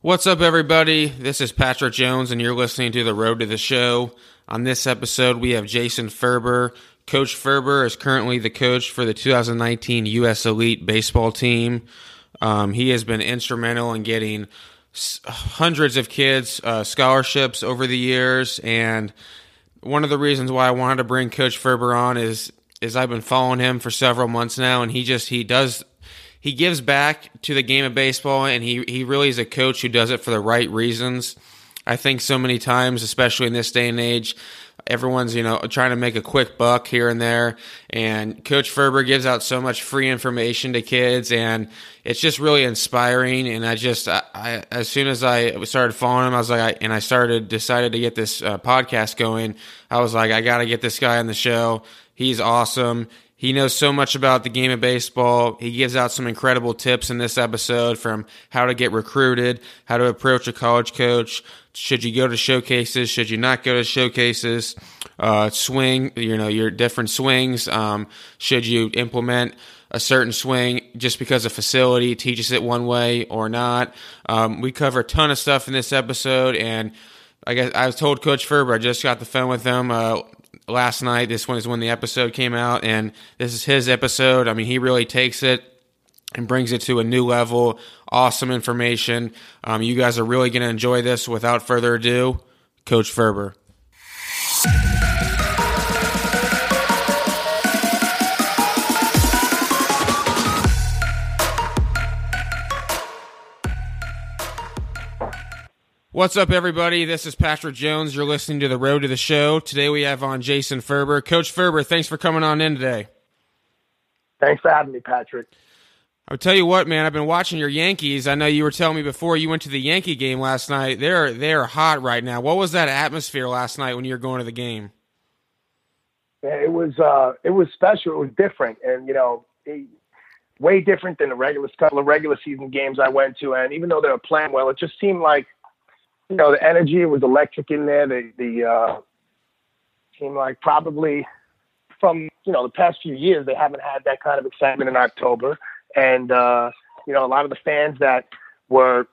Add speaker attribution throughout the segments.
Speaker 1: What's up, everybody? This is Patrick Jones, and you're listening to The Road to the Show. On this episode, we have Jason Ferber. Coach Ferber is currently the coach for the 2019 U.S. Elite baseball team. Um, he has been instrumental in getting hundreds of kids uh, scholarships over the years, and one of the reasons why I wanted to bring Coach Ferber on is is I've been following him for several months now, and he just he does he gives back to the game of baseball, and he he really is a coach who does it for the right reasons. I think so many times, especially in this day and age, everyone's you know trying to make a quick buck here and there and coach ferber gives out so much free information to kids and it's just really inspiring and i just I, I as soon as i started following him i was like I, and i started decided to get this uh, podcast going i was like i gotta get this guy on the show he's awesome he knows so much about the game of baseball. He gives out some incredible tips in this episode from how to get recruited, how to approach a college coach, should you go to showcases, should you not go to showcases, uh, swing, you know, your different swings, um, should you implement a certain swing just because a facility teaches it one way or not. Um, we cover a ton of stuff in this episode, and I guess I was told Coach Ferber, I just got the phone with him uh, last night. This one is when the episode came out, and this is his episode. I mean, he really takes it and brings it to a new level. Awesome information. Um, you guys are really going to enjoy this. Without further ado, Coach Ferber. What's up, everybody? This is Patrick Jones. You're listening to The Road to the Show. Today we have on Jason Ferber. Coach Ferber, thanks for coming on in today.
Speaker 2: Thanks for having me, Patrick.
Speaker 1: I'll tell you what, man. I've been watching your Yankees. I know you were telling me before you went to the Yankee game last night. They're they're hot right now. What was that atmosphere last night when you were going to the game?
Speaker 2: It was uh, it was special. It was different, and you know, it, way different than the regular couple of regular season games I went to. And even though they were playing well, it just seemed like you know, the energy was electric in there. The the uh, seemed like probably from you know the past few years they haven't had that kind of excitement in October, and uh, you know a lot of the fans that were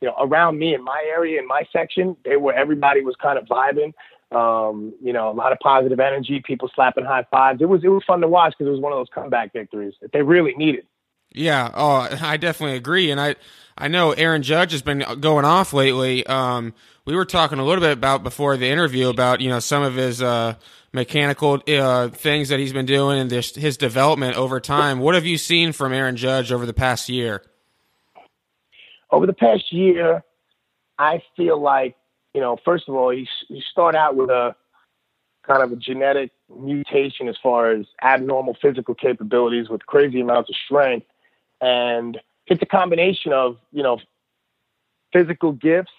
Speaker 2: you know around me in my area in my section, they were everybody was kind of vibing. Um, you know, a lot of positive energy, people slapping high fives. It was it was fun to watch because it was one of those comeback victories that they really needed.
Speaker 1: Yeah, oh, I definitely agree, and I I know Aaron Judge has been going off lately. Um, we were talking a little bit about before the interview about you know some of his uh, mechanical uh, things that he's been doing and this, his development over time. What have you seen from Aaron Judge over the past year?
Speaker 2: Over the past year, I feel like you know first of all you, start out with a kind of a genetic mutation as far as abnormal physical capabilities with crazy amounts of strength and it's a combination of you know physical gifts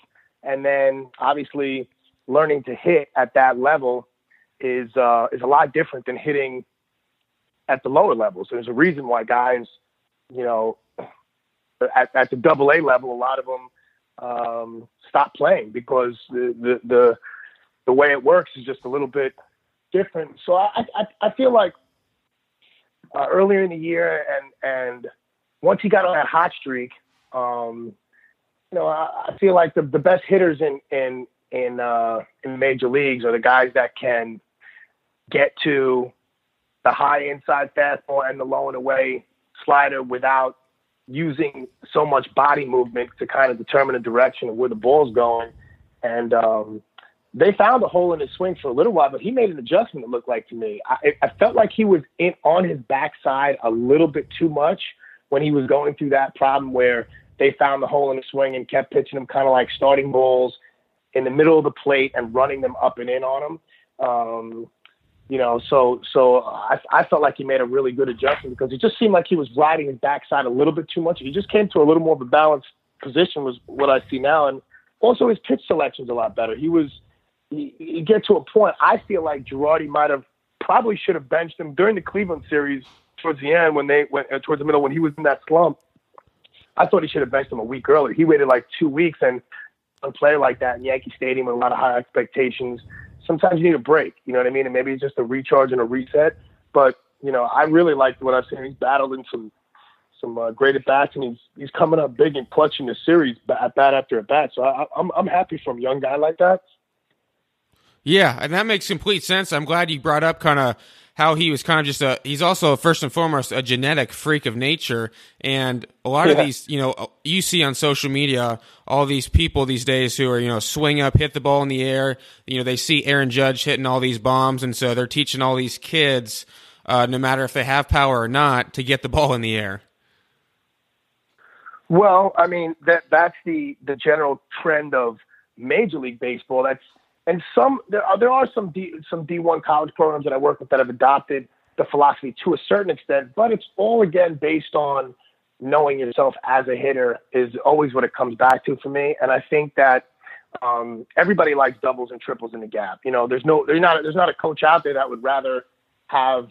Speaker 2: and then obviously learning to hit at that level is uh, is a lot different than hitting at the lower levels. There's a reason why guys, you know, at, at the double A level, a lot of them um, stop playing because the, the, the the way it works is just a little bit different. So I I, I feel like uh, earlier in the year and and once he got on that hot streak, um, you know, I, I feel like the, the best hitters in in in uh, in major leagues are the guys that can get to the high inside fastball and the low and away slider without using so much body movement to kind of determine the direction of where the ball's going. And um, they found a hole in his swing for a little while, but he made an adjustment. It looked like to me. I, I felt like he was in on his backside a little bit too much when he was going through that problem where they found the hole in the swing and kept pitching him kind of like starting balls in the middle of the plate and running them up and in on him. Um, you know, so so I, I felt like he made a really good adjustment because it just seemed like he was riding his backside a little bit too much. He just came to a little more of a balanced position was what I see now, and also his pitch selection's a lot better. He was he, he get to a point. I feel like Girardi might have probably should have benched him during the Cleveland series towards the end when they went uh, towards the middle when he was in that slump. I thought he should have benched him a week earlier. He waited like two weeks, and a player like that in Yankee Stadium with a lot of high expectations, sometimes you need a break. You know what I mean? And maybe it's just a recharge and a reset. But you know, I really liked what I've seen. He's battled in some some uh, great at bats, and he's he's coming up big and clutching the series at bat after at bat. So I, I'm I'm happy from a young guy like that.
Speaker 1: Yeah, and that makes complete sense. I'm glad you brought up kind of how he was kind of just a he's also first and foremost a genetic freak of nature and a lot yeah. of these you know you see on social media all these people these days who are you know swing up hit the ball in the air you know they see Aaron Judge hitting all these bombs and so they're teaching all these kids uh, no matter if they have power or not to get the ball in the air
Speaker 2: well I mean that that's the the general trend of major league baseball that's and some there are, there are some D, some D1 college programs that I work with that have adopted the philosophy to a certain extent, but it's all again based on knowing yourself as a hitter is always what it comes back to for me. And I think that um, everybody likes doubles and triples in the gap. You know, there's no there's not there's not a coach out there that would rather have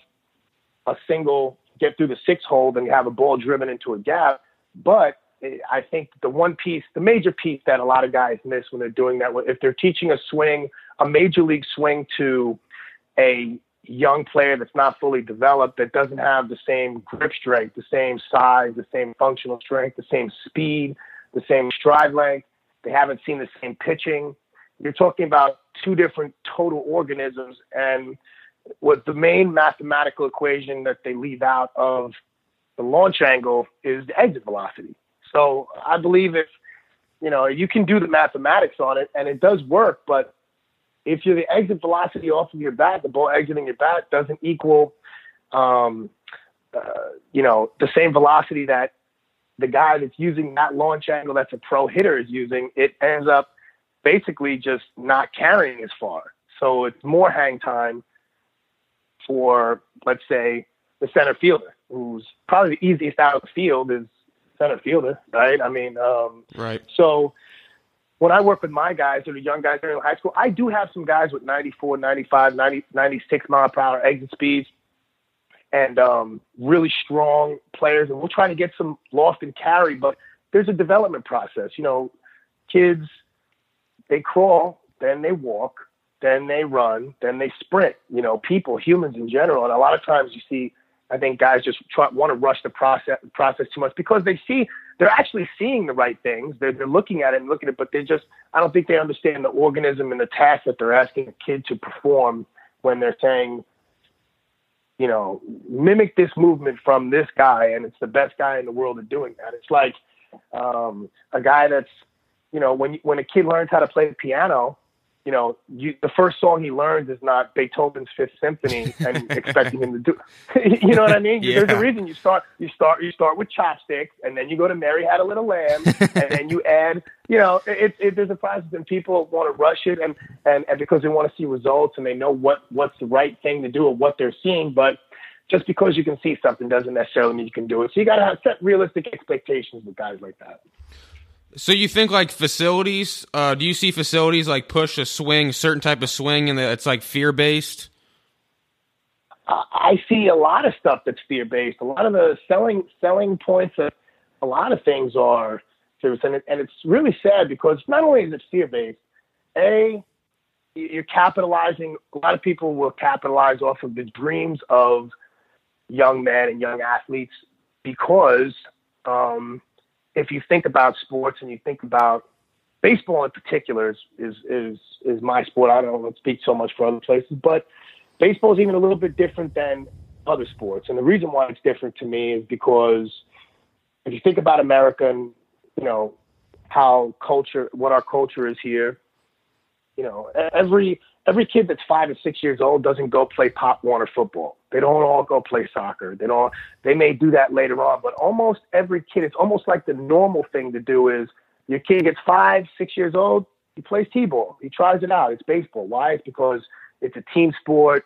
Speaker 2: a single get through the six hole than have a ball driven into a gap. But I think the one piece, the major piece that a lot of guys miss when they're doing that, if they're teaching a swing, a major league swing to a young player that's not fully developed, that doesn't have the same grip strength, the same size, the same functional strength, the same speed, the same stride length, they haven't seen the same pitching. You're talking about two different total organisms. And what the main mathematical equation that they leave out of the launch angle is the exit velocity. So I believe if you know you can do the mathematics on it and it does work, but if you're the exit velocity off of your bat, the ball exiting your bat doesn't equal, um, uh, you know, the same velocity that the guy that's using that launch angle that's a pro hitter is using. It ends up basically just not carrying as far. So it's more hang time for, let's say, the center fielder, who's probably the easiest out of the field is center fielder, right? I mean, um,
Speaker 1: right.
Speaker 2: So when I work with my guys or the young guys in high school, I do have some guys with 94, 95, 90, 96 mile per hour exit speeds and um, really strong players. And we'll try to get some loft and carry, but there's a development process. You know, kids, they crawl, then they walk, then they run, then they sprint. You know, people, humans in general. And a lot of times you see I think guys just try, want to rush the process process too much because they see they're actually seeing the right things. They're, they're looking at it and looking at it, but they just I don't think they understand the organism and the task that they're asking a kid to perform when they're saying, you know, mimic this movement from this guy, and it's the best guy in the world at doing that. It's like um, a guy that's, you know, when when a kid learns how to play the piano, you know, you, the first song he learns is not Beethoven's Fifth Symphony, and expecting him to do. you know what I mean? Yeah. There's a reason you start. You start. You start with chopsticks, and then you go to Mary Had a Little Lamb, and then you add. You know, it, it, there's a process, and people want to rush it, and, and and because they want to see results, and they know what what's the right thing to do or what they're seeing, but just because you can see something doesn't necessarily mean you can do it. So you got to set realistic expectations with guys like that.
Speaker 1: So you think like facilities? Uh, do you see facilities like push a swing, certain type of swing, and it's like fear based?
Speaker 2: I see a lot of stuff that's fear based. A lot of the selling selling points of a lot of things are serious, and, it, and it's really sad because not only is it fear based, a you're capitalizing. A lot of people will capitalize off of the dreams of young men and young athletes because um, if you think about sports and you think about baseball in particular is is is, is my sport. I don't speak so much for other places, but baseball is even a little bit different than other sports. And the reason why it's different to me is because if you think about America and you know how culture, what our culture is here, you know, every every kid that's five or six years old doesn't go play Pop Warner football. They don't all go play soccer. They don't. They may do that later on, but almost every kid, it's almost like the normal thing to do is your kid gets five, six years old, he plays t-ball. He tries it out. It's baseball. Why? It's because it's a team sport.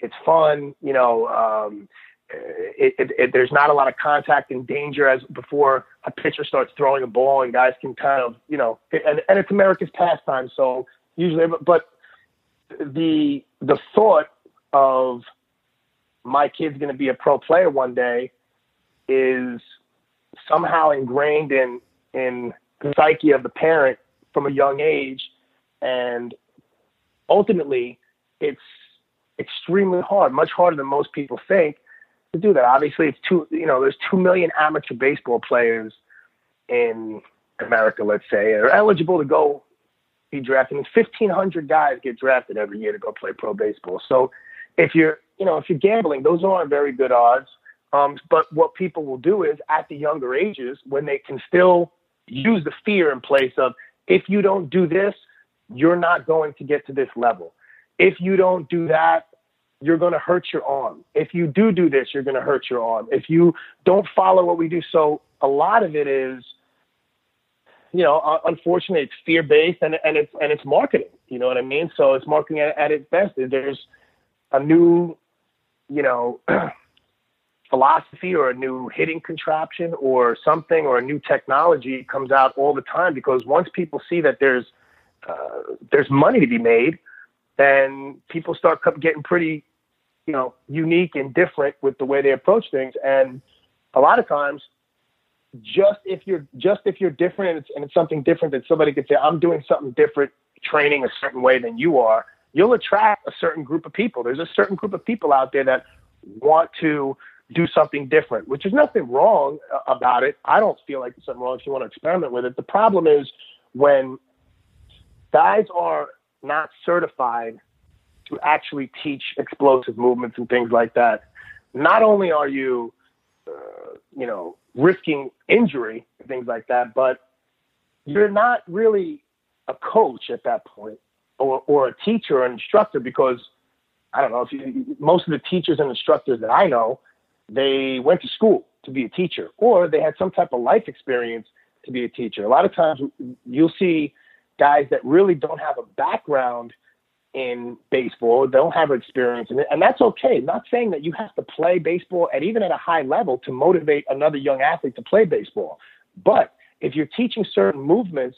Speaker 2: It's fun. You know, um, it, it, it, there's not a lot of contact and danger as before a pitcher starts throwing a ball and guys can kind of, you know, and, and it's America's pastime. So usually, but the the thought of my kid's going to be a pro player one day is somehow ingrained in in the psyche of the parent from a young age and ultimately it's extremely hard much harder than most people think to do that. Obviously, it's two. You know, there's two million amateur baseball players in America. Let's say are eligible to go drafted. And 1,500 guys get drafted every year to go play pro baseball. So if you're, you know, if you're gambling, those aren't very good odds. Um, but what people will do is at the younger ages, when they can still use the fear in place of, if you don't do this, you're not going to get to this level. If you don't do that, you're going to hurt your arm. If you do do this, you're going to hurt your arm. If you don't follow what we do. So a lot of it is, you know, unfortunately, it's fear based and, and it's and it's marketing. You know what I mean? So it's marketing at, at its best. There's a new, you know, philosophy or a new hitting contraption or something or a new technology comes out all the time because once people see that there's uh, there's money to be made, then people start getting pretty, you know, unique and different with the way they approach things. And a lot of times, just if you're just if you're different and it's, and it's something different that somebody could say, I'm doing something different, training a certain way than you are, you'll attract a certain group of people. There's a certain group of people out there that want to do something different, which is nothing wrong uh, about it. I don't feel like there's something wrong if you want to experiment with it. The problem is when guys are not certified to actually teach explosive movements and things like that. Not only are you, uh, you know, risking injury and things like that, but you're not really a coach at that point or, or a teacher or an instructor because I don't know if you, most of the teachers and instructors that I know they went to school to be a teacher or they had some type of life experience to be a teacher. A lot of times you'll see guys that really don't have a background in baseball, they don't have experience in it, and that's okay. I'm not saying that you have to play baseball at even at a high level to motivate another young athlete to play baseball. But if you're teaching certain movements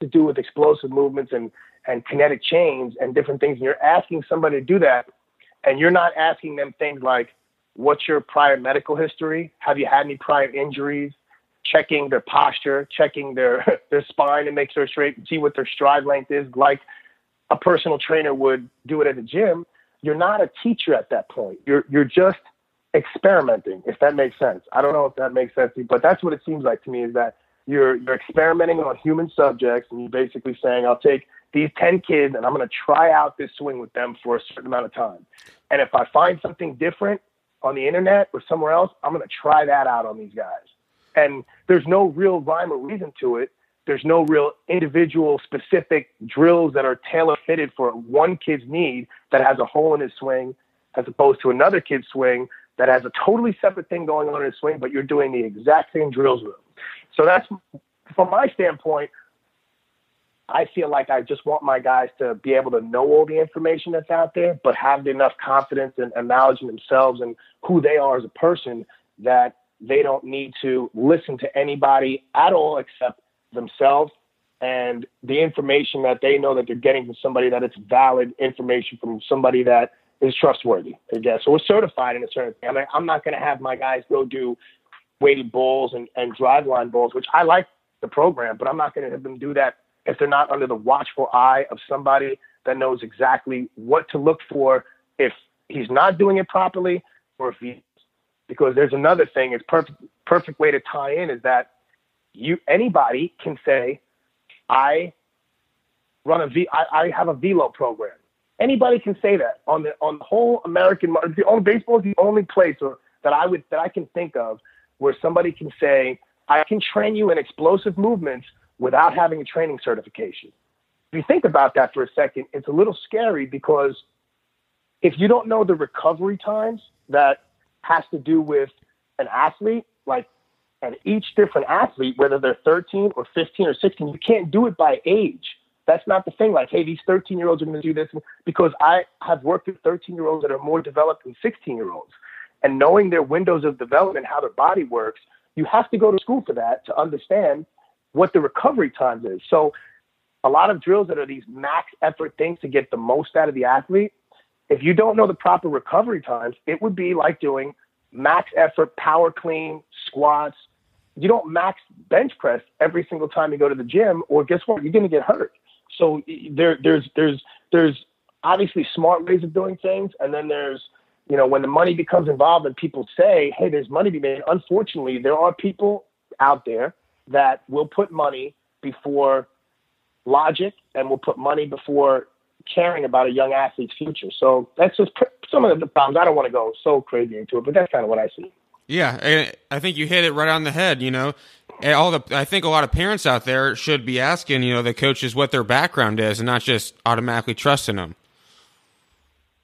Speaker 2: to do with explosive movements and and kinetic chains and different things, and you're asking somebody to do that, and you're not asking them things like what's your prior medical history? Have you had any prior injuries? Checking their posture, checking their their spine to make sure straight, see what their stride length is, like a personal trainer would do it at a gym. You're not a teacher at that point. You're you're just experimenting, if that makes sense. I don't know if that makes sense, but that's what it seems like to me is that you're you're experimenting on human subjects and you're basically saying, I'll take these 10 kids and I'm going to try out this swing with them for a certain amount of time. And if I find something different, on the internet or somewhere else, I'm going to try that out on these guys. And there's no real rhyme or reason to it. There's no real individual specific drills that are tailor fitted for one kid's need that has a hole in his swing as opposed to another kid's swing that has a totally separate thing going on in his swing, but you're doing the exact same drills with him. So that's from my standpoint, I feel like I just want my guys to be able to know all the information that's out there, but have enough confidence and, and knowledge in themselves and who they are as a person that they don't need to listen to anybody at all except themselves and the information that they know that they're getting from somebody that it's valid information from somebody that is trustworthy, I guess, or certified in a certain thing. I mean, I'm not going to have my guys go do weighted balls and, and Driveline balls, which I like the program, but I'm not going to have them do that if they're not under the watchful eye of somebody that knows exactly what to look for if he's not doing it properly or if he because there's another thing it's perfect perfect way to tie in is that you anybody can say i run a v I, I have a velo program anybody can say that on the on the whole american market the only baseball is the only place or, that i would that i can think of where somebody can say i can train you in explosive movements without having a training certification. If you think about that for a second, it's a little scary because if you don't know the recovery times that has to do with an athlete, like, and each different athlete, whether they're 13 or 15 or 16, you can't do it by age. That's not the thing. Like, hey, these 13 year olds are going to do this because I have worked with 13 year olds that are more developed than 16 year olds. And knowing their windows of development, how their body works, you have to go to school for that to understand what the recovery times is. So a lot of drills that are these max effort things to get the most out of the athlete, if you don't know the proper recovery times, it would be like doing max effort power clean, squats. You don't max bench press every single time you go to the gym, or guess what? You're going to get hurt. So there, there's, there's, there's obviously smart ways of doing things, and then there's you know, when the money becomes involved and people say, hey, there's money to be made, unfortunately, there are people out there that will put money before logic and will put money before caring about a young athlete's future. So that's just some of the problems. I don't want to go so crazy into it, but that's kind of what I see.
Speaker 1: Yeah, I think you hit it right on the head. You know, all the I think a lot of parents out there should be asking, you know, the coaches what their background is, and not just automatically trusting them.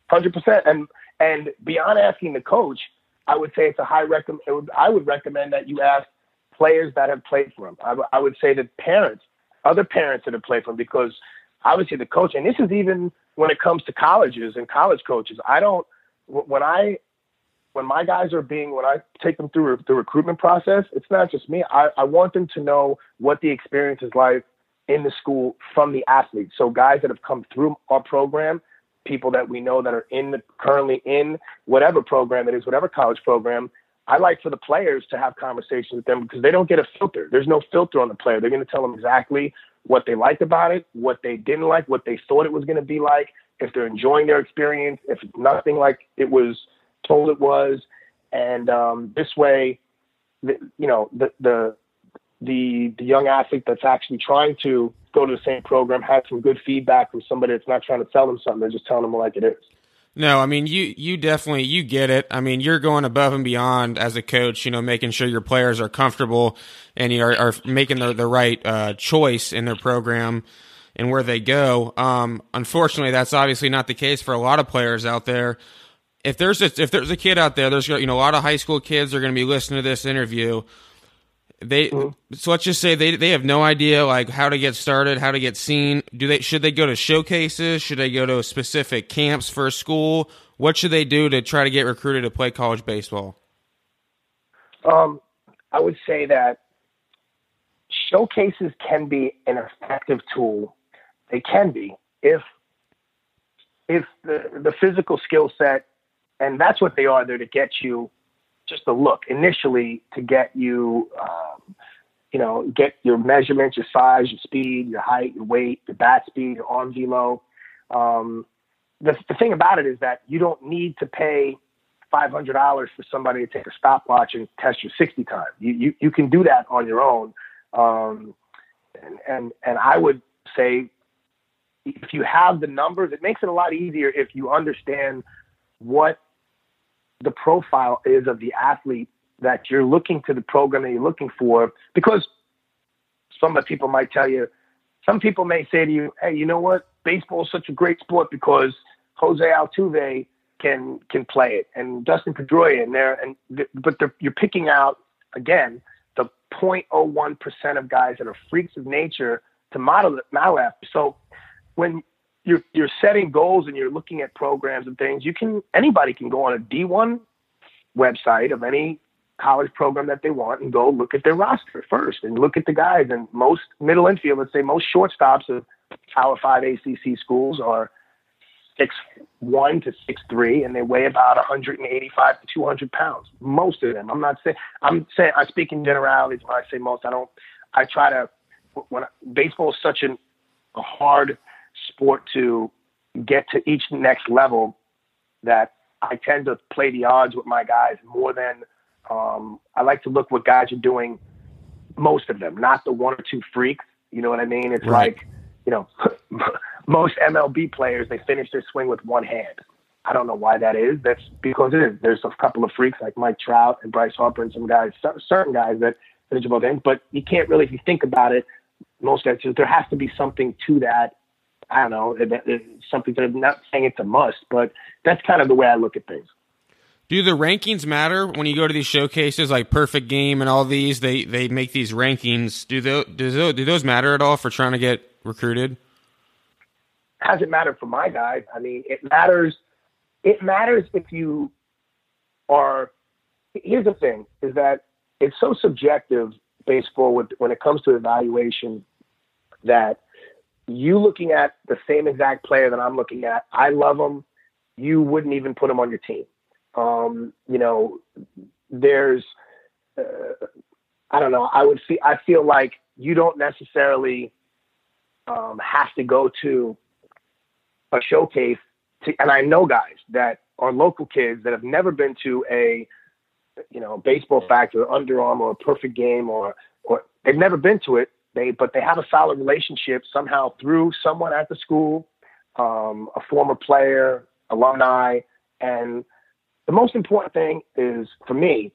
Speaker 2: Hundred percent, and and beyond asking the coach, I would say it's a high recommend. I would recommend that you ask players that have played for him. I, w- I would say that parents, other parents that have played for him, because obviously the coach, and this is even when it comes to colleges and college coaches. I don't when I when my guys are being when I take them through the recruitment process, it's not just me. I, I want them to know what the experience is like in the school from the athletes. So guys that have come through our program people that we know that are in the, currently in whatever program it is, whatever college program. I like for the players to have conversations with them because they don't get a filter. There's no filter on the player. They're going to tell them exactly what they liked about it, what they didn't like, what they thought it was going to be like, if they're enjoying their experience, if nothing like it was told it was, and um, this way, the, you know, the the the the young athlete that's actually trying to go to the same program has some good feedback from somebody that's not trying to tell them something. They're just telling them like it is.
Speaker 1: No, I mean you you definitely you get it. I mean you're going above and beyond as a coach, you know, making sure your players are comfortable and you are, are making the the right uh, choice in their program and where they go. Um, unfortunately, that's obviously not the case for a lot of players out there. If there's a, if there's a kid out there, there's you know a lot of high school kids are going to be listening to this interview they mm-hmm. so let's just say they they have no idea like how to get started, how to get seen. Do they should they go to showcases? Should they go to specific camps for a school? What should they do to try to get recruited to play college baseball?
Speaker 2: Um, I would say that showcases can be an effective tool. They can be if if the the physical skill set, and that's what they are. They're to get you just a look initially to get you, um, you know, get your measurements, your size, your speed, your height, your weight, your bat speed, your arm velo. Um, the, the thing about it is that you don't need to pay five hundred dollars for somebody to take a stopwatch and test your sixty time. You you, you can do that on your own. Um, and, and and I would say if you have the numbers, it makes it a lot easier if you understand what the profile is of the athlete that you're looking to the program that you're looking for because some of the people might tell you some people may say to you hey you know what? Baseball is such a great sport because jose altuve can can play it and dustin pedroia in there and but you're picking out again the 0.01% of guys that are freaks of nature to model model after so when you're you're setting goals and you're looking at programs and things, you can anybody can go on a D1 website of any college program that they want and go look at their roster first and look at the guys. And most middle infield, let's say most shortstops of Power Five ACC schools are six one to six three, and they weigh about 185 to 200 pounds. Most of them. I'm not saying. I'm saying. I speak in generalities when I say most. I don't. I try to. When baseball is such an, a hard sport to get to each next level that I tend to play the odds with my guys more than um, I like to look what guys are doing. Most of them, not the one or two freaks. You know what I mean? It's right. like, you know, most MLB players they finish their swing with one hand. I don't know why that is. That's because it is. There's a couple of freaks like Mike Trout and Bryce Harper and some guys, certain guys that finish both ends. But you can't really, if you think about it, most guys, there has to be something to that I don't know, it, it, something that I'm not saying it's a must, but that's kind of the way I look at things.
Speaker 1: Do the rankings matter when you go to these showcases like Perfect Game and all these? They they make these rankings. Do those do those, do those matter at all for trying to get recruited?
Speaker 2: Hasn't mattered for my guys. I mean, it matters. It matters if you are. Here's the thing: is that it's so subjective baseball with, when it comes to evaluation that you looking at the same exact player that I'm looking at, I love him. You wouldn't even put him on your team. Um, you know, there's, uh, I don't know. I would see. I feel like you don't necessarily um, have to go to a showcase. To, and I know guys that are local kids that have never been to a, you know, baseball factory or Under Armour or a perfect game or, or they've never been to it. They, but they have a solid relationship somehow through someone at the school, um, a former player, alumni. And the most important thing is for me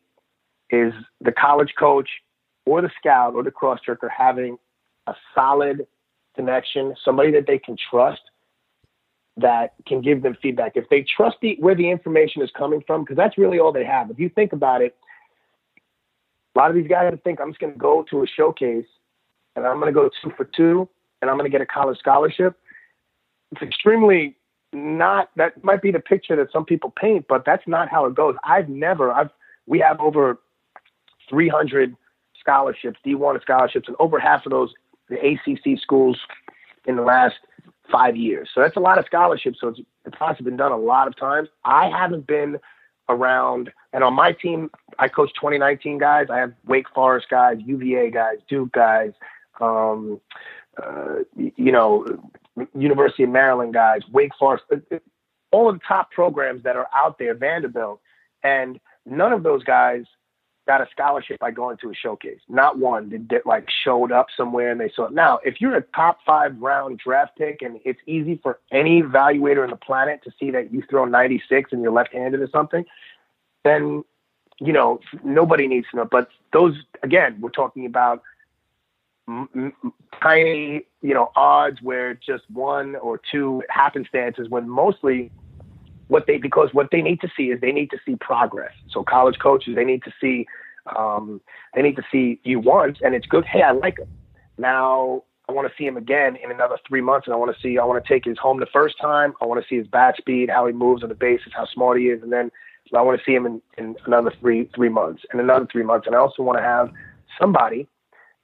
Speaker 2: is the college coach or the scout or the cross checker having a solid connection, somebody that they can trust that can give them feedback. If they trust the, where the information is coming from, because that's really all they have. If you think about it, a lot of these guys think I'm just going to go to a showcase and I'm going to go two for two and I'm going to get a college scholarship. It's extremely not that might be the picture that some people paint, but that's not how it goes. I've never I've we have over 300 scholarships, D1 scholarships, and over half of those the ACC schools in the last five years. So that's a lot of scholarships. So it's, it's possibly been done a lot of times. I haven't been around, and on my team, I coach 2019 guys. I have Wake Forest guys, UVA guys, Duke guys, um, uh, you know, University of Maryland guys, Wake Forest, uh, uh, all of the top programs that are out there, Vanderbilt, and none of those guys got a scholarship by going to a showcase. Not one did like showed up somewhere and they saw it. Now, if you're a top five round draft pick and it's easy for any evaluator on the planet to see that you throw 96 and you're left-handed or something, then you know nobody needs to know. But those again, we're talking about tiny, you know, odds where just one or two happenstances when mostly what they because what they need to see is they need to see progress. So college coaches they need to see um, they need to see you once and it's good. Hey, I like him. Now I want to see him again in another three months, and I want to see I want to take his home the first time. I want to see his bat speed, how he moves on the bases, how smart he is, and then I want to see him in, in another three three months and another three months. And I also want to have somebody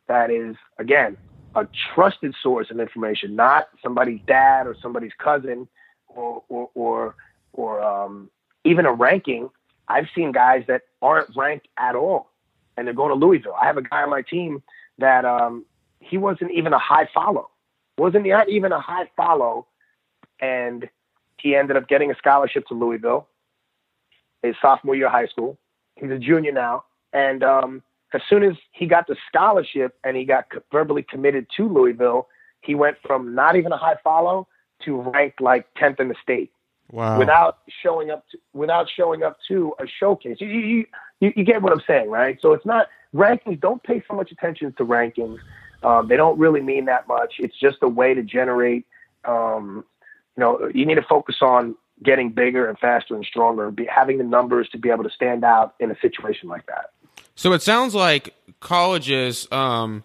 Speaker 2: that is again a trusted source of information, not somebody's dad or somebody's cousin or or or, or um, even a ranking. I've seen guys that aren't ranked at all, and they're going to Louisville. I have a guy on my team that um, he wasn't even a high follow, wasn't not even a high follow, and he ended up getting a scholarship to Louisville his sophomore year of high school. He's a junior now, and um, as soon as he got the scholarship and he got verbally committed to Louisville, he went from not even a high follow to ranked like 10th in the state.
Speaker 1: Wow.
Speaker 2: Without showing up, to, without showing up to a showcase, you, you you you get what I'm saying, right? So it's not rankings. Don't pay so much attention to rankings. Um, they don't really mean that much. It's just a way to generate. Um, you know, you need to focus on getting bigger and faster and stronger, be, having the numbers to be able to stand out in a situation like that.
Speaker 1: So it sounds like colleges, um,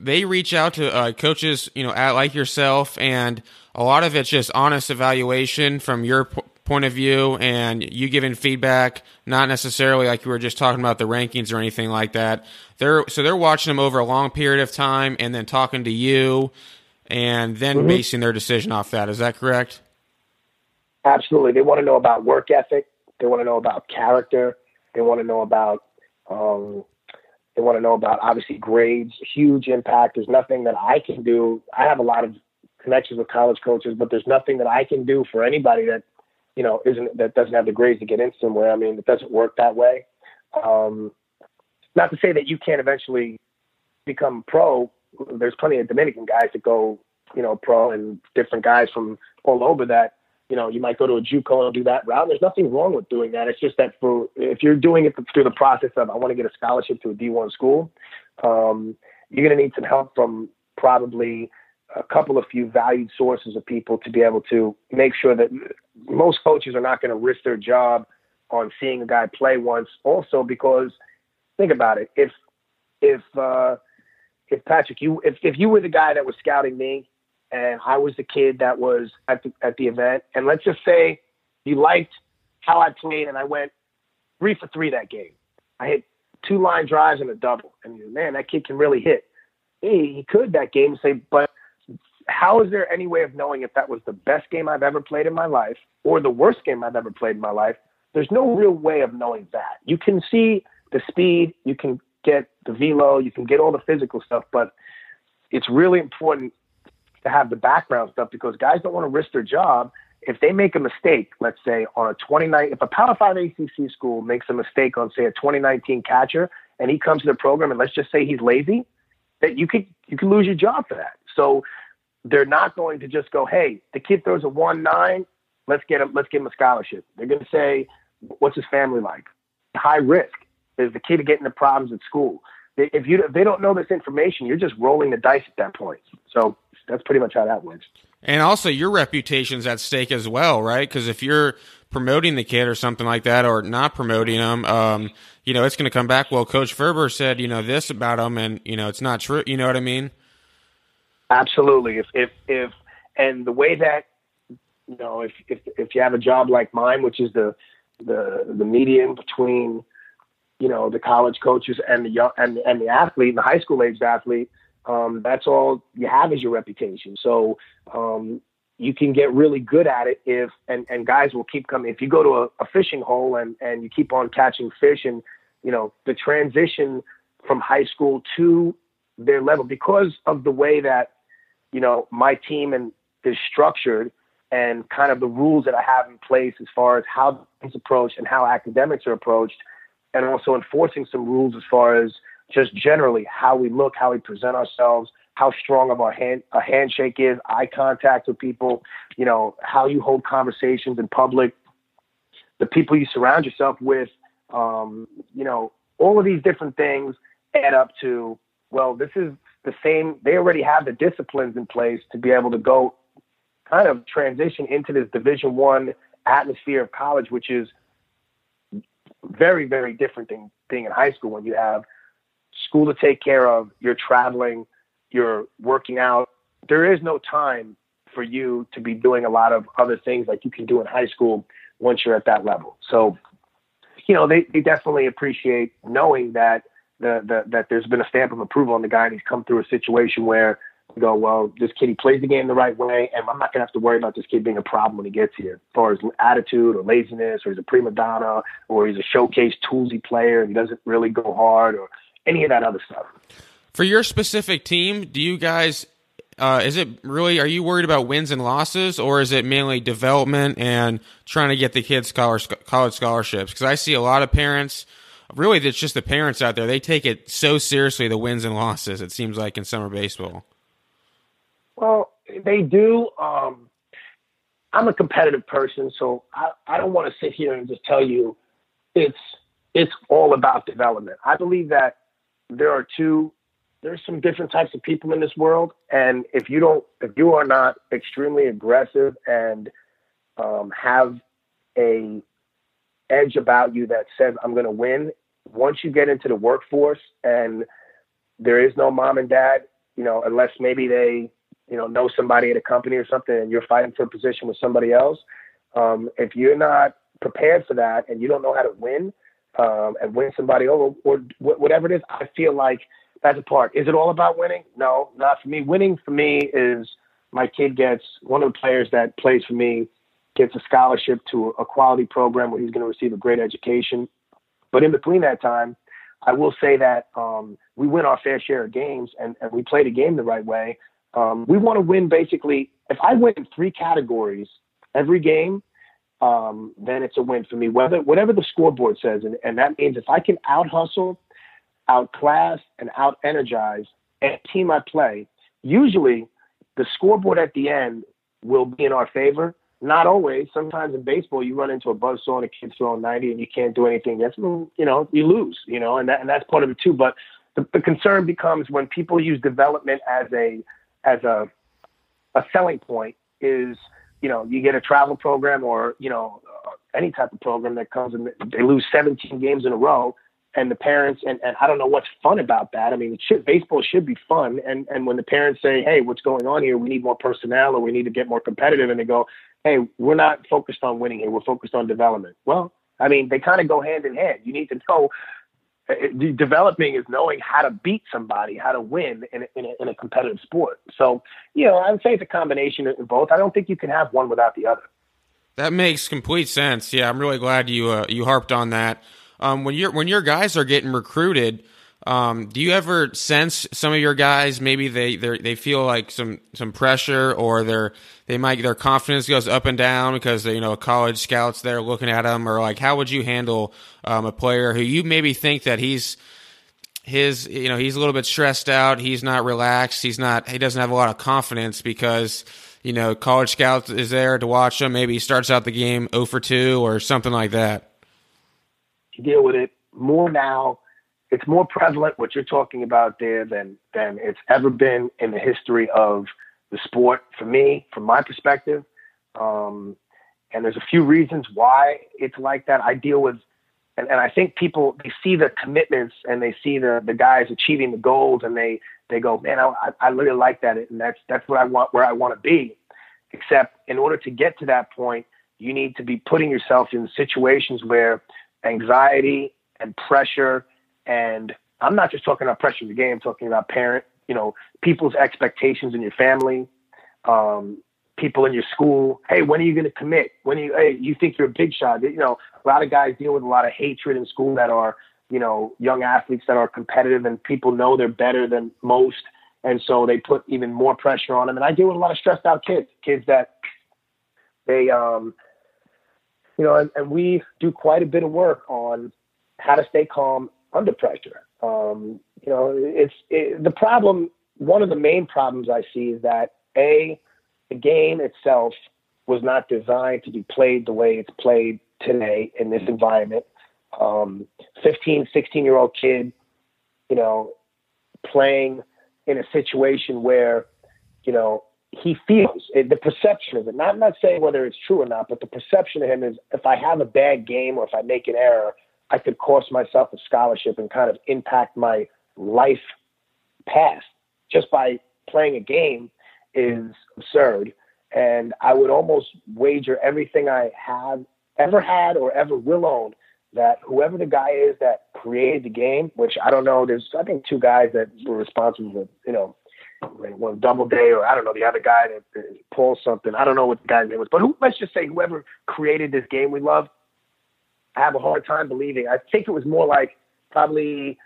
Speaker 1: they reach out to uh, coaches, you know, at, like yourself, and a lot of it's just honest evaluation from your p- point of view, and you giving feedback, not necessarily like you were just talking about the rankings or anything like that. They're so they're watching them over a long period of time, and then talking to you, and then mm-hmm. basing their decision off that. Is that correct?
Speaker 2: Absolutely. They want to know about work ethic. They want to know about character. They want to know about um, they want to know about obviously grades, huge impact. There's nothing that I can do. I have a lot of connections with college coaches, but there's nothing that I can do for anybody that you know isn't that doesn't have the grades to get in somewhere. I mean, it doesn't work that way. Um, not to say that you can't eventually become pro. There's plenty of Dominican guys that go, you know, pro, and different guys from all over that you know, you might go to a JUCO and do that route. There's nothing wrong with doing that. It's just that for if you're doing it through the process of I want to get a scholarship to a D1 school, um, you're going to need some help from probably a couple of few valued sources of people to be able to make sure that most coaches are not going to risk their job on seeing a guy play once. Also, because think about it, if if uh, if Patrick, you if if you were the guy that was scouting me and I was the kid that was at the at the event. And let's just say you liked how I played, and I went three for three that game. I hit two line drives and a double. And man, that kid can really hit. Hey, he could that game say, but how is there any way of knowing if that was the best game I've ever played in my life or the worst game I've ever played in my life? There's no real way of knowing that. You can see the speed, you can get the velo, you can get all the physical stuff, but it's really important to have the background stuff because guys don't want to risk their job if they make a mistake, let's say on a 29, if a Power Five ACC school makes a mistake on say a 2019 catcher, and he comes to the program, and let's just say he's lazy, that you could you could lose your job for that. So they're not going to just go, hey, the kid throws a one nine, let's get him let's give him a scholarship. They're going to say, what's his family like? High risk. Is the kid getting the problems at school? If you if they don't know this information, you're just rolling the dice at that point. So that's pretty much how that works.
Speaker 1: And also, your reputation's at stake as well, right? Because if you're promoting the kid or something like that, or not promoting him, um, you know, it's going to come back. Well, Coach Ferber said, you know, this about him, and you know, it's not true. You know what I mean?
Speaker 2: Absolutely. If if if and the way that you know, if if if you have a job like mine, which is the the the median between you know the college coaches and the young and and the athlete, the high school aged athlete, um, that's all you have is your reputation. So um, you can get really good at it if and and guys will keep coming. If you go to a, a fishing hole and and you keep on catching fish, and you know the transition from high school to their level because of the way that you know my team and is structured and kind of the rules that I have in place as far as how it's approached and how academics are approached, and also enforcing some rules as far as just generally how we look, how we present ourselves, how strong of our hand a handshake is, eye contact with people, you know, how you hold conversations in public, the people you surround yourself with, um, you know, all of these different things add up to well, this is the same. They already have the disciplines in place to be able to go kind of transition into this Division One atmosphere of college, which is very, very different than being in high school when you have school to take care of, you're traveling, you're working out. There is no time for you to be doing a lot of other things like you can do in high school once you're at that level. So, you know, they, they definitely appreciate knowing that the, the that there's been a stamp of approval on the guy and he's come through a situation where you go, well, this kid he plays the game the right way, and I'm not gonna have to worry about this kid being a problem when he gets here, as far as attitude or laziness, or he's a prima donna, or he's a showcase toolsy player and he doesn't really go hard, or any of that other stuff.
Speaker 1: For your specific team, do you guys uh, is it really are you worried about wins and losses or is it mainly development and trying to get the kids college, college scholarships? Because i see a lot of parents really it's just the parents out there they take it so seriously the wins and losses it seems like in summer baseball.
Speaker 2: Well they do um, i'm a competitive person so i, I don't want to sit here and just tell you it's it's all about development. I believe that there are two there's some different types of people in this world. And if you don't if you are not extremely aggressive and um, have a edge about you that says i'm going to win once you get into the workforce and there is no mom and dad you know unless maybe they you know know somebody at a company or something and you're fighting for a position with somebody else um, if you're not prepared for that and you don't know how to win um, and win somebody over or whatever it is. I feel like that's a part. Is it all about winning? No, not for me. Winning for me is my kid gets one of the players that plays for me gets a scholarship to a quality program where he's going to receive a great education. But in between that time, I will say that um, we win our fair share of games and, and we play the game the right way. Um, we want to win basically. If I win in three categories every game, um, then it's a win for me. Whether whatever the scoreboard says, and, and that means if I can out hustle, outclass, and out energize any team I play, usually the scoreboard at the end will be in our favor. Not always. Sometimes in baseball, you run into a buzzsaw and a kid's throwing 90 and you can't do anything. That's you know you lose. You know, and that and that's part of it too. But the, the concern becomes when people use development as a as a a selling point is you know, you get a travel program or, you know, uh, any type of program that comes and they lose 17 games in a row and the parents and, and I don't know what's fun about that. I mean, should, baseball should be fun. And, and when the parents say, Hey, what's going on here? We need more personnel or we need to get more competitive. And they go, Hey, we're not focused on winning here. We're focused on development. Well, I mean, they kind of go hand in hand. You need to know developing is knowing how to beat somebody, how to win in in a, in a competitive sport. So, you know, I would say it's a combination of both. I don't think you can have one without the other.
Speaker 1: That makes complete sense. Yeah, I'm really glad you uh, you harped on that. Um, when your when your guys are getting recruited, Um, do you ever sense some of your guys maybe they they feel like some some pressure or their they might their confidence goes up and down because you know college scouts there looking at them or like how would you handle um, a player who you maybe think that he's his you know he's a little bit stressed out he's not relaxed he's not he doesn't have a lot of confidence because you know college scouts is there to watch him. Maybe he starts out the game 0 for 2 or something like that.
Speaker 2: Deal with it more now it's more prevalent what you're talking about there than than it's ever been in the history of the sport for me from my perspective. Um, and there's a few reasons why it's like that. I deal with and, and i think people they see the commitments and they see the the guys achieving the goals and they they go man i i really like that. And that's that's what i want where i want to be. Except in order to get to that point you need to be putting yourself in situations where anxiety and pressure and I'm not just talking about pressure of the game, I'm talking about parent, you know, people's expectations in your family, um, people in your school. Hey, when are you going to commit? When you, hey, you think you're a big shot? You know, a lot of guys deal with a lot of hatred in school that are, you know, young athletes that are competitive and people know they're better than most. And so they put even more pressure on them. And I deal with a lot of stressed out kids, kids that they, um, you know, and, and we do quite a bit of work on how to stay calm under pressure. Um, you know, it's it, the problem. One of the main problems I see is that a the game itself was not designed to be played the way it's played today in this environment. Um, 15, 16 year old kid, you know, playing in a situation where, you know, he feels it, the perception of it. Not not saying whether it's true or not, but the perception of him is if I have a bad game or if I make an error, I could cost myself a scholarship and kind of impact my life past just by playing a game is absurd. And I would almost wager everything I have ever had or ever will own that whoever the guy is that created the game, which I don't know, there's I think two guys that were responsible for, you know, one Doubleday or I don't know the other guy that, Paul something. I don't know what the guy's name was, but who, let's just say whoever created this game we love I have a hard time believing. I think it was more like probably,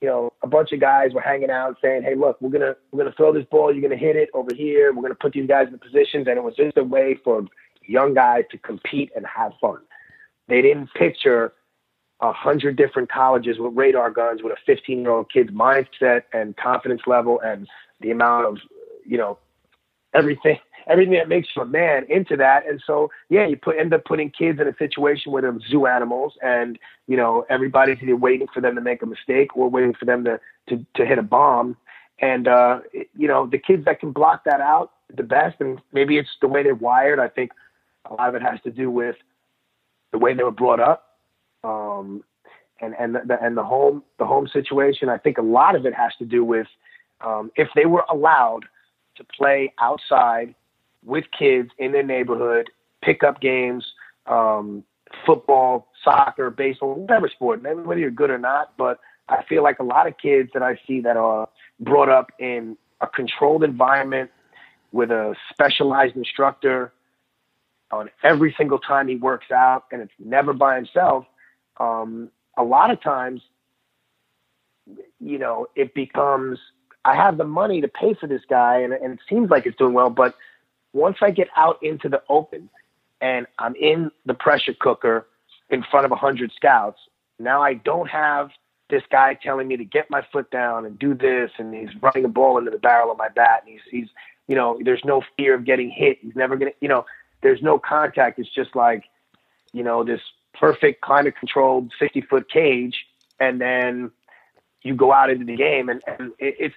Speaker 2: you know, a bunch of guys were hanging out saying, "Hey, look, we're gonna we're gonna throw this ball. You're gonna hit it over here. We're gonna put these guys in the positions." And it was just a way for young guys to compete and have fun. They didn't picture a hundred different colleges with radar guns with a 15 year old kid's mindset and confidence level and the amount of, you know, everything everything that makes you a man into that. And so, yeah, you put end up putting kids in a situation where they're zoo animals, and you know everybody's either waiting for them to make a mistake or waiting for them to to, to hit a bomb. And uh, you know the kids that can block that out the best, and maybe it's the way they're wired. I think a lot of it has to do with the way they were brought up. Um, and and the, and the home the home situation. I think a lot of it has to do with um, if they were allowed to play outside with kids in their neighborhood, pickup games, um, football, soccer, baseball, whatever sport, whether you're good or not. But I feel like a lot of kids that I see that are brought up in a controlled environment with a specialized instructor on every single time he works out, and it's never by himself. Um, a lot of times, you know, it becomes I have the money to pay for this guy, and, and it seems like it's doing well, but once I get out into the open and I'm in the pressure cooker in front of a hundred scouts, now I don't have this guy telling me to get my foot down and do this, and he's running a ball into the barrel of my bat, and he's he's you know there's no fear of getting hit. He's never gonna you know there's no contact. It's just like you know this perfect climate controlled 60 foot cage, and then you go out into the game, and, and it, it's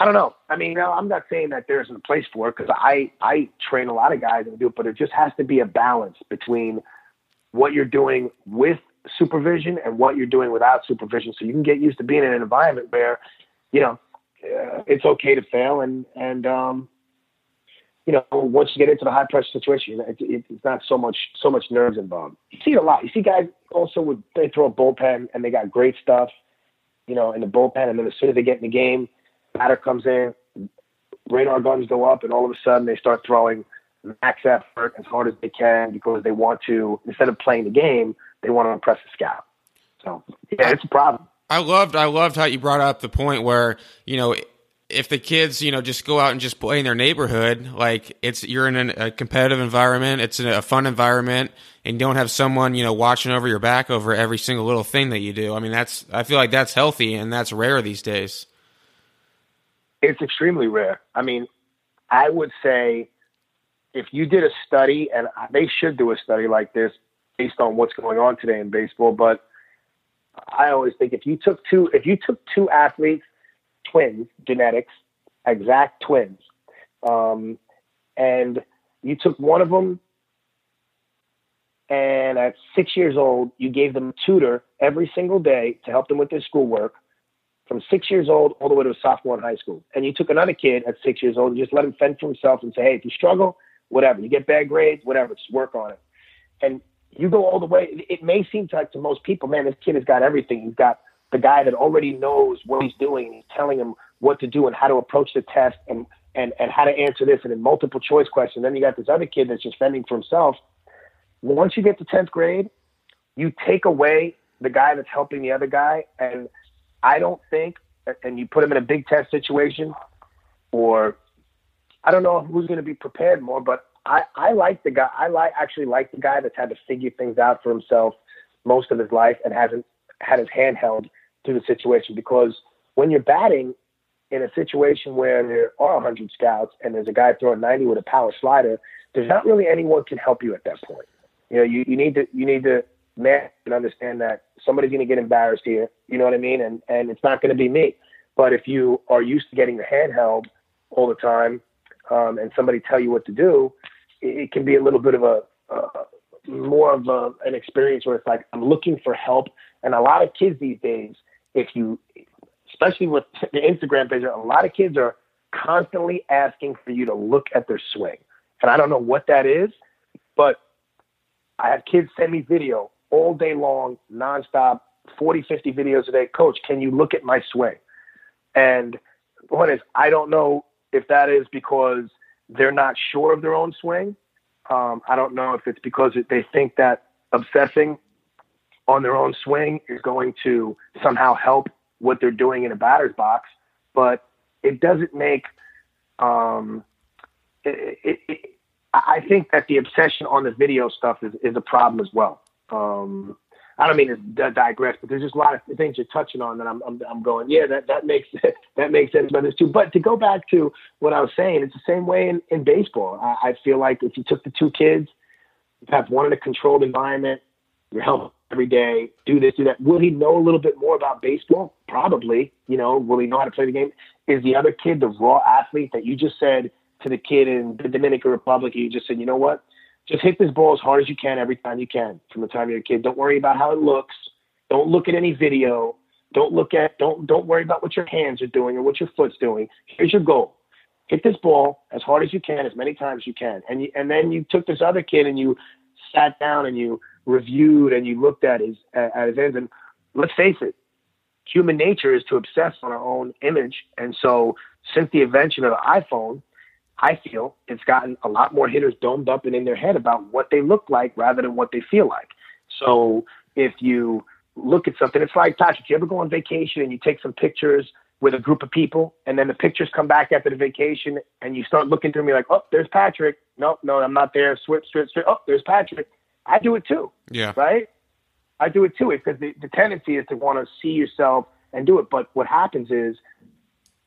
Speaker 2: I don't know. I mean, I'm not saying that there isn't a place for it because I I train a lot of guys and do it, but it just has to be a balance between what you're doing with supervision and what you're doing without supervision, so you can get used to being in an environment where, you know, uh, it's okay to fail and and um, you know, once you get into the high pressure situation, it, it, it's not so much so much nerves involved. You see it a lot. You see guys also would they throw a bullpen and they got great stuff, you know, in the bullpen, and then as soon as they get in the game batter comes in, radar guns go up, and all of a sudden they start throwing max effort as hard as they can because they want to, instead of playing the game, they want to impress the scout. So, yeah, it's a problem.
Speaker 1: I loved I loved how you brought up the point where you know if the kids you know just go out and just play in their neighborhood, like it's you're in a competitive environment, it's a fun environment, and you don't have someone you know watching over your back over every single little thing that you do. I mean, that's I feel like that's healthy and that's rare these days.
Speaker 2: It's extremely rare. I mean, I would say if you did a study, and they should do a study like this based on what's going on today in baseball, but I always think if you took two, if you took two athletes, twins, genetics, exact twins, um, and you took one of them, and at six years old, you gave them a tutor every single day to help them with their schoolwork, from six years old all the way to a sophomore in high school. And you took another kid at six years old and just let him fend for himself and say, hey, if you struggle, whatever, you get bad grades, whatever, just work on it. And you go all the way. It may seem like to most people, man, this kid has got everything. He's got the guy that already knows what he's doing. He's telling him what to do and how to approach the test and and and how to answer this and in multiple choice question. Then you got this other kid that's just fending for himself. Once you get to tenth grade, you take away the guy that's helping the other guy, and I don't think, and you put him in a big test situation, or I don't know who's going to be prepared more, but I, I like the guy. I like actually like the guy that's had to figure things out for himself most of his life and hasn't had his hand held through the situation. Because when you're batting in a situation where there are 100 scouts and there's a guy throwing 90 with a power slider, there's not really anyone can help you at that point. You know, you, you need to you need to man and understand that somebody's going to get embarrassed here. You know what I mean? And and it's not going to be me. But if you are used to getting your hand held all the time um, and somebody tell you what to do, it, it can be a little bit of a uh, more of a, an experience where it's like I'm looking for help. And a lot of kids these days, if you, especially with the Instagram page, a lot of kids are constantly asking for you to look at their swing. And I don't know what that is, but I have kids send me video all day long, nonstop, 40, 50 videos a day. Coach, can you look at my swing? And one is, I don't know if that is because they're not sure of their own swing. Um, I don't know if it's because they think that obsessing on their own swing is going to somehow help what they're doing in a batter's box, but it doesn't make. Um, it, it, it, I think that the obsession on the video stuff is, is a problem as well. Um, I don't mean to digress, but there's just a lot of things you're touching on that I'm, I'm, I'm going, yeah, that, that makes, that makes sense about this too. But to go back to what I was saying, it's the same way in, in baseball. I, I feel like if you took the two kids, you have one in a controlled environment, you're helping every day, do this, do that. Will he know a little bit more about baseball? Probably. You know, will he know how to play the game? Is the other kid the raw athlete that you just said to the kid in the Dominican Republic? You just said, you know what? Just hit this ball as hard as you can every time you can from the time you're a kid. Don't worry about how it looks. Don't look at any video. Don't look at don't don't worry about what your hands are doing or what your foot's doing. Here's your goal. Hit this ball as hard as you can, as many times as you can. And you, and then you took this other kid and you sat down and you reviewed and you looked at his at his ends. And let's face it, human nature is to obsess on our own image. And so since the invention of the iPhone, I feel it's gotten a lot more hitters domed up and in their head about what they look like rather than what they feel like. So if you look at something, it's like Patrick, you ever go on vacation and you take some pictures with a group of people and then the pictures come back after the vacation and you start looking through me like, oh, there's Patrick. No, no, I'm not there. Switch, switch, switch. Oh, there's Patrick. I do it too.
Speaker 1: Yeah.
Speaker 2: Right? I do it too because the, the tendency is to want to see yourself and do it. But what happens is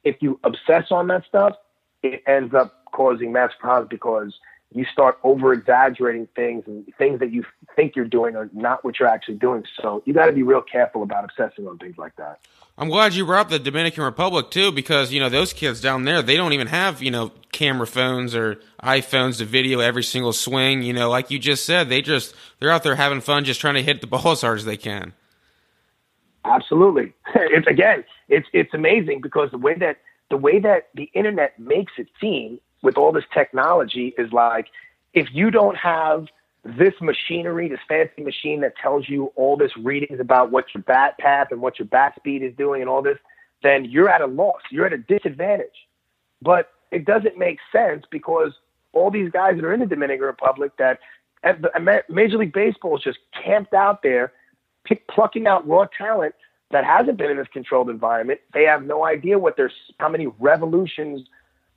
Speaker 2: if you obsess on that stuff, it ends up causing massive problems because you start over exaggerating things and things that you think you're doing are not what you're actually doing. So you got to be real careful about obsessing on things like that.
Speaker 1: I'm glad you brought up the Dominican Republic too, because you know those kids down there they don't even have you know camera phones or iPhones to video every single swing. You know, like you just said, they just they're out there having fun, just trying to hit the ball as hard as they can.
Speaker 2: Absolutely, it's again, it's it's amazing because the way that the way that the internet makes it seem with all this technology is like if you don't have this machinery, this fancy machine that tells you all this readings about what your bat path and what your bat speed is doing and all this, then you're at a loss. You're at a disadvantage. But it doesn't make sense because all these guys that are in the Dominican Republic that the, Major League Baseball is just camped out there, pick, plucking out raw talent that hasn't been in this controlled environment, they have no idea what their how many revolutions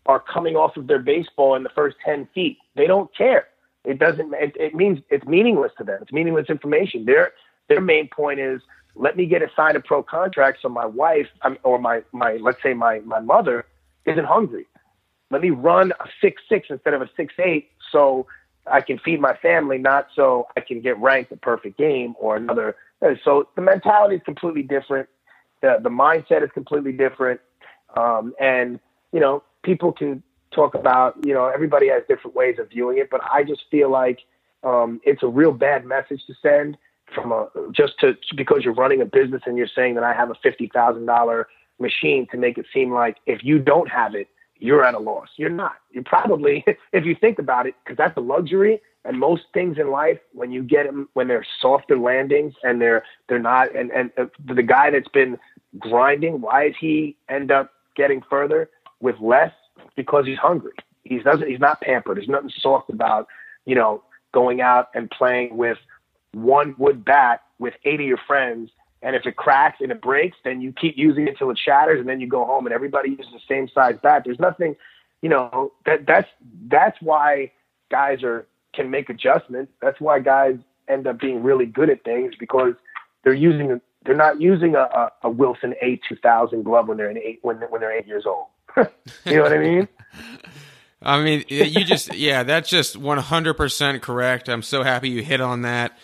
Speaker 2: are coming off of their baseball in the first 10 feet. They don't care. It doesn't, it, it means it's meaningless to them. It's meaningless information. Their, their main point is let me get a sign a pro contract so my wife or my, my, let's say my, my mother isn't hungry. Let me run a six, six instead of a six, eight. So I can feed my family, not so I can get ranked a perfect game or another. So the mentality is completely different. The, the mindset is completely different. Um, and, you know, people can talk about, you know, everybody has different ways of viewing it, but I just feel like um, it's a real bad message to send from a just to because you're running a business and you're saying that I have a fifty thousand dollar machine to make it seem like if you don't have it, you're at a loss. You're not. You probably, if you think about it, because that's a luxury. And most things in life, when you get them, when they're softer landings and they're they're not, and and uh, the guy that's been grinding, why does he end up getting further? With less because he's hungry. He's doesn't. He's not pampered. There's nothing soft about you know going out and playing with one wood bat with eight of your friends. And if it cracks and it breaks, then you keep using it until it shatters, and then you go home and everybody uses the same size bat. There's nothing, you know. That that's that's why guys are can make adjustments. That's why guys end up being really good at things because they're using they're not using a, a, a Wilson A2000 glove when they're eight when when they're eight years old. you know what I mean?
Speaker 1: I mean, you just yeah, that's just 100% correct. I'm so happy you hit on that.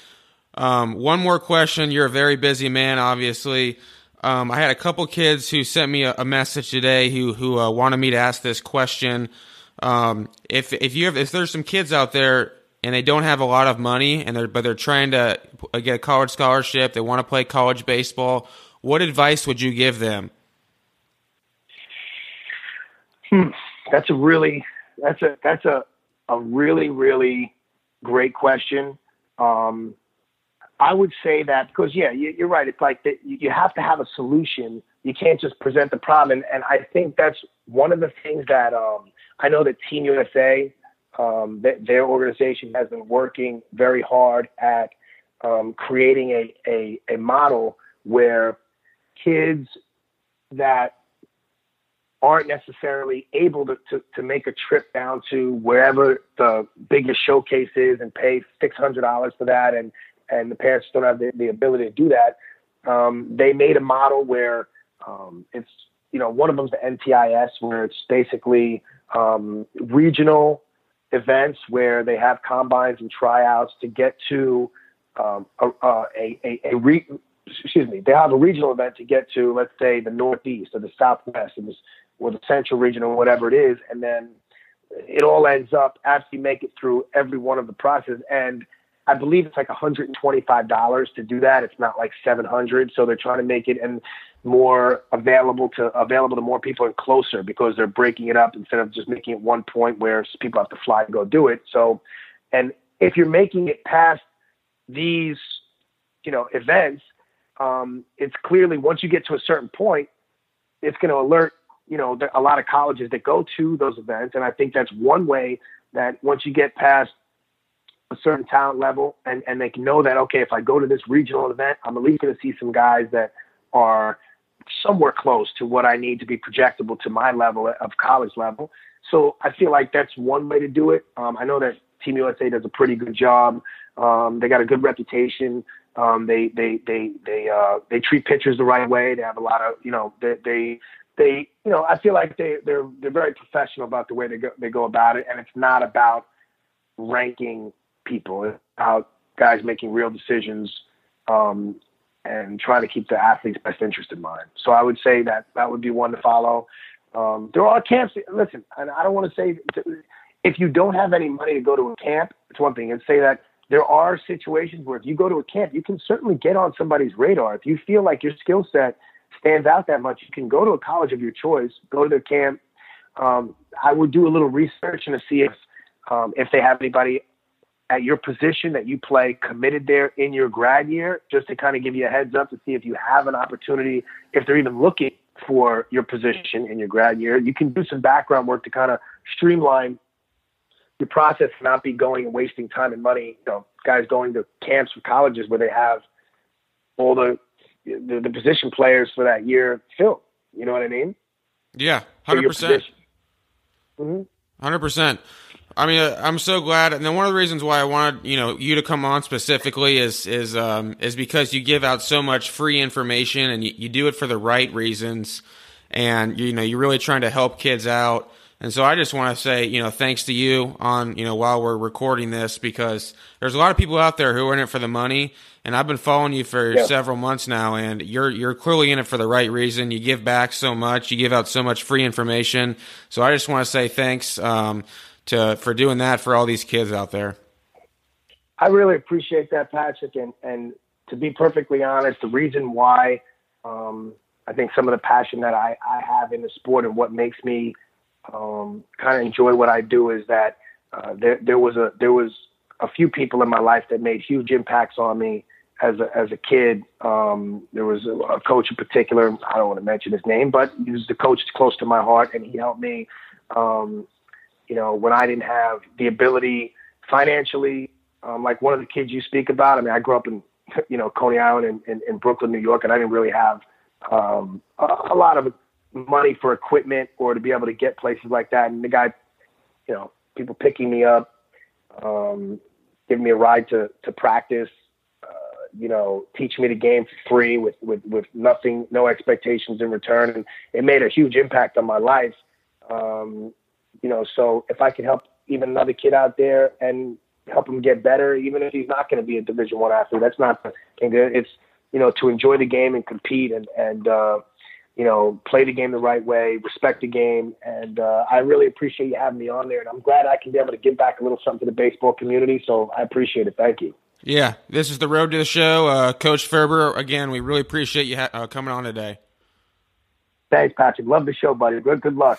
Speaker 1: Um, one more question. You're a very busy man, obviously. Um, I had a couple kids who sent me a, a message today who who uh, wanted me to ask this question. Um, if if you have if there's some kids out there and they don't have a lot of money and they're but they're trying to get a college scholarship, they want to play college baseball, what advice would you give them?
Speaker 2: Hmm. That's a really that's a that's a a really really great question. Um, I would say that because yeah, you, are right. It's like that you have to have a solution. You can't just present the problem, and, and I think that's one of the things that um, I know that Team USA, um, that their organization has been working very hard at um, creating a, a a model where kids that aren't necessarily able to, to, to make a trip down to wherever the biggest showcase is and pay $600 for that. And, and the parents don't have the, the ability to do that. Um, they made a model where um, it's, you know, one of them's the NTIS, where it's basically um, regional events where they have combines and tryouts to get to um, a, a, a, a re- excuse me, they have a regional event to get to, let's say, the Northeast or the Southwest, and or the central region or whatever it is, and then it all ends up after you make it through every one of the process. And I believe it's like $125 to do that. It's not like 700. So they're trying to make it and more available to available to more people and closer because they're breaking it up instead of just making it one point where people have to fly and go do it. So, and if you're making it past these, you know, events, um, it's clearly once you get to a certain point, it's going to alert you know, a lot of colleges that go to those events. And I think that's one way that once you get past a certain talent level and, and they can know that, okay, if I go to this regional event, I'm at least going to see some guys that are somewhere close to what I need to be projectable to my level of college level. So I feel like that's one way to do it. Um, I know that Team USA does a pretty good job. Um, they got a good reputation. Um, they they they they uh, they treat pitchers the right way. They have a lot of you know they they they, you know, I feel like they they're they're very professional about the way they go they go about it, and it's not about ranking people. It's about guys making real decisions um, and trying to keep the athlete's best interest in mind. So I would say that that would be one to follow. Um, there are camps. Listen, and I don't want to say if you don't have any money to go to a camp, it's one thing, and say that there are situations where if you go to a camp, you can certainly get on somebody's radar. If you feel like your skill set stands out that much, you can go to a college of your choice, go to their camp. Um, I would do a little research and to see if um, if they have anybody at your position that you play committed there in your grad year, just to kind of give you a heads up to see if you have an opportunity, if they're even looking for your position in your grad year. You can do some background work to kind of streamline your process not be going and wasting time and money. You know, guys going to camps or colleges where they have all the the, the position players for that year filled. You know what I mean?
Speaker 1: Yeah, hundred percent.
Speaker 2: Mm-hmm.
Speaker 1: Hundred percent. I mean, uh, I'm so glad, and then one of the reasons why I wanted you know you to come on specifically is is um, is because you give out so much free information, and you, you do it for the right reasons, and you know you're really trying to help kids out. And so I just want to say, you know, thanks to you on, you know, while we're recording this because there's a lot of people out there who are in it for the money. And I've been following you for yeah. several months now and you're, you're clearly in it for the right reason. You give back so much. You give out so much free information. So I just want to say thanks, um, to, for doing that for all these kids out there.
Speaker 2: I really appreciate that, Patrick. And, and to be perfectly honest, the reason why, um, I think some of the passion that I, I have in the sport and what makes me um, kind of enjoy what I do is that uh, there there was a there was a few people in my life that made huge impacts on me as a, as a kid. Um, there was a, a coach in particular. I don't want to mention his name, but he was the coach close to my heart, and he helped me. Um, you know, when I didn't have the ability financially, um, like one of the kids you speak about. I mean, I grew up in you know Coney Island in, in, in Brooklyn, New York, and I didn't really have um, a, a lot of money for equipment or to be able to get places like that. And the guy, you know, people picking me up, um, giving me a ride to, to practice, uh, you know, teaching me the game for free with, with, with nothing, no expectations in return. And it made a huge impact on my life. Um, you know, so if I could help even another kid out there and help him get better, even if he's not going to be a division one athlete, that's not the thing. It's, you know, to enjoy the game and compete and, and, uh, you know, play the game the right way, respect the game. And uh, I really appreciate you having me on there. And I'm glad I can be able to give back a little something to the baseball community. So I appreciate it. Thank you.
Speaker 1: Yeah, this is the road to the show. Uh, Coach Ferber, again, we really appreciate you ha- uh, coming on today.
Speaker 2: Thanks, Patrick. Love the show, buddy. Good, good luck.